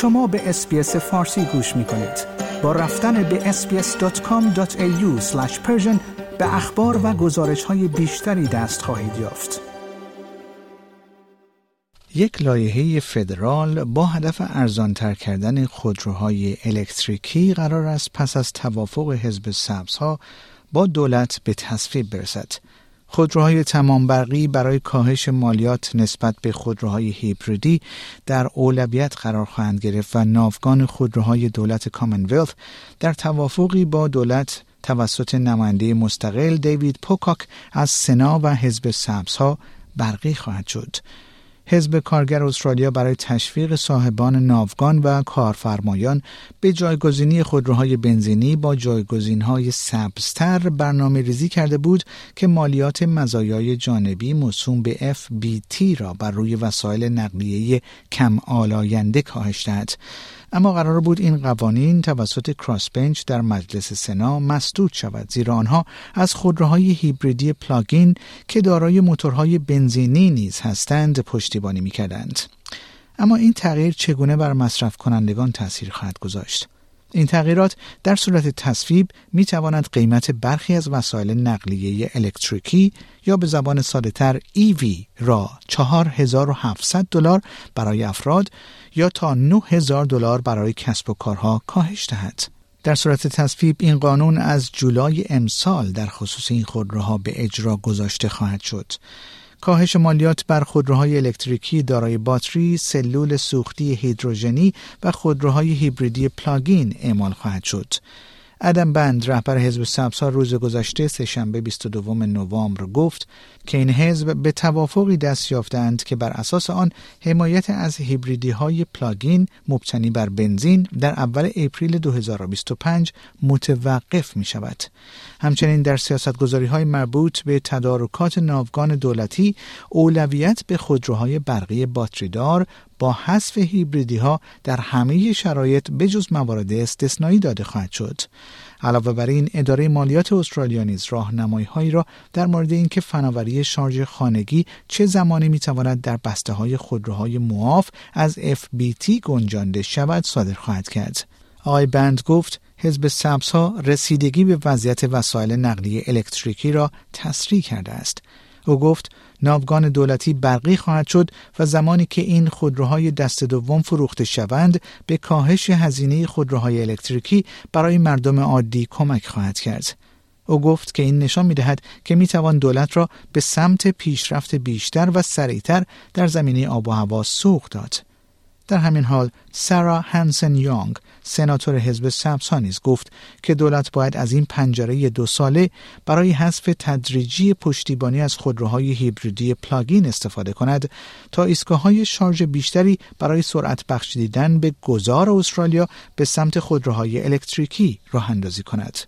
شما به اسپیس فارسی گوش می کنید. با رفتن به sbs.com.au به اخبار و گزارش های بیشتری دست خواهید یافت. یک لایحه فدرال با هدف ارزانتر کردن خودروهای الکتریکی قرار است پس از توافق حزب سبزها با دولت به تصویب برسد. خودروهای تمام برقی برای کاهش مالیات نسبت به خودروهای هیبریدی در اولویت قرار خواهند گرفت و ناوگان خودروهای دولت کامنولث در توافقی با دولت توسط نماینده مستقل دیوید پوکاک از سنا و حزب سبزها برقی خواهد شد. حزب کارگر استرالیا برای تشویق صاحبان ناوگان و کارفرمایان به جایگزینی خودروهای بنزینی با جایگزینهای سبزتر برنامه ریزی کرده بود که مالیات مزایای جانبی موسوم به FBT را بر روی وسایل نقلیه کم آلاینده کاهش دهد. اما قرار بود این قوانین توسط کراسبنچ در مجلس سنا مسدود شود زیرا آنها از خودروهای هیبریدی پلاگین که دارای موتورهای بنزینی نیز هستند پشتیبانی می‌کردند. اما این تغییر چگونه بر مصرف کنندگان تاثیر خواهد گذاشت؟ این تغییرات در صورت تصویب می تواند قیمت برخی از وسایل نقلیه الکتریکی یا به زبان ساده تر EV را 4700 دلار برای افراد یا تا 9000 دلار برای کسب و کارها کاهش دهد. در صورت تصویب این قانون از جولای امسال در خصوص این خودروها به اجرا گذاشته خواهد شد. کاهش مالیات بر خودروهای الکتریکی دارای باتری، سلول سوختی هیدروژنی و خودروهای هیبریدی پلاگین اعمال خواهد شد. ادم بندت رهبر حزب سبزها روز گذشته سه‌شنبه 22 نوامبر گفت که این حزب به توافقی دست یافتند که بر اساس آن حمایت از هیبریدی های plug-in مبتنی بر بنزین در اول اپریل 2025 متوقف می شود. همچنین در سیاستگذاری های مربوط به تدارکات ناوگان دولتی اولویت به خودروهای برقی باتری‌دار با حذف هیبریدی ها در همه شرایط بجز موارد استثنایی داده خواهد شد. علاوه بر این اداره مالیات استرالیا نیز راهنمایی هایی را در مورد اینکه فناوری شارژ خانگی چه زمانی می تواند در بسته های خودروهای معاف از FBT گنجانده شود صادر خواهد کرد. آقای بند گفت حزب سبزها رسیدگی به وضعیت وسایل نقلیه الکتریکی را تسریع کرده است. او گفت ناوگان دولتی برقی خواهد شد و زمانی که این خودروهای دست دوم فروخته شوند به کاهش هزینه خودروهای الکتریکی برای مردم عادی کمک خواهد کرد. او گفت که این نشان می دهد که می توان دولت را به سمت پیشرفت بیشتر و سریعتر در زمینه آب و هوا سوق داد. در همین حال سارا هانسن یونگ سناتور حزب سبزها نیز گفت که دولت باید از این پنجره دو ساله برای حذف تدریجی پشتیبانی از خودروهای هیبریدی پلاگین استفاده کند تا ایستگاه شارژ بیشتری برای سرعت بخشیدن به گذار استرالیا به سمت خودروهای الکتریکی راه اندازی کند.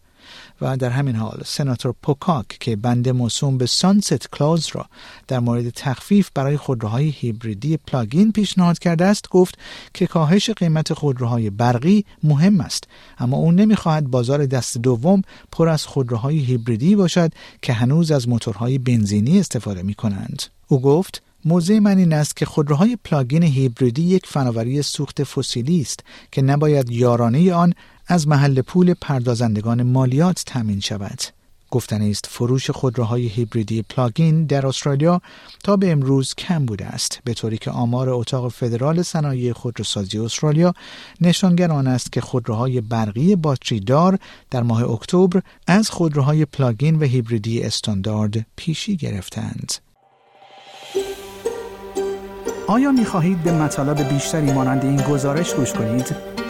و در همین حال سناتور پوکاک که بند موسوم به sunset clause را در مورد تخفیف برای خودروهای هیبریدی plug-in پیشنهاد کرده است گفت که کاهش قیمت خودروهای برقی مهم است اما او نمی‌خواهد بازار دست دوم پر از خودروهای هیبریدی باشد که هنوز از موتورهای بنزینی استفاده می کنند. او گفت موضع من این است که خودروهای plug-in هیبریدی یک فناوری سوخت فسیلی است که نباید یارانه آن از محل پول پردازندگان مالیات تامین شود. گفتنی است فروش خودروهای هیبریدی plug-in در استرالیا تا به امروز کم بوده است به طوری که آمار اتاق فدرال صنایع خودروسازی استرالیا نشانگر آن است که خودروهای برقی باتری دار در ماه اکتبر از خودروهای plug-in و هیبریدی استاندارد پیشی گرفتند. آیا می خواهید به مطالب بیشتری مانند این گزارش گوش کنید؟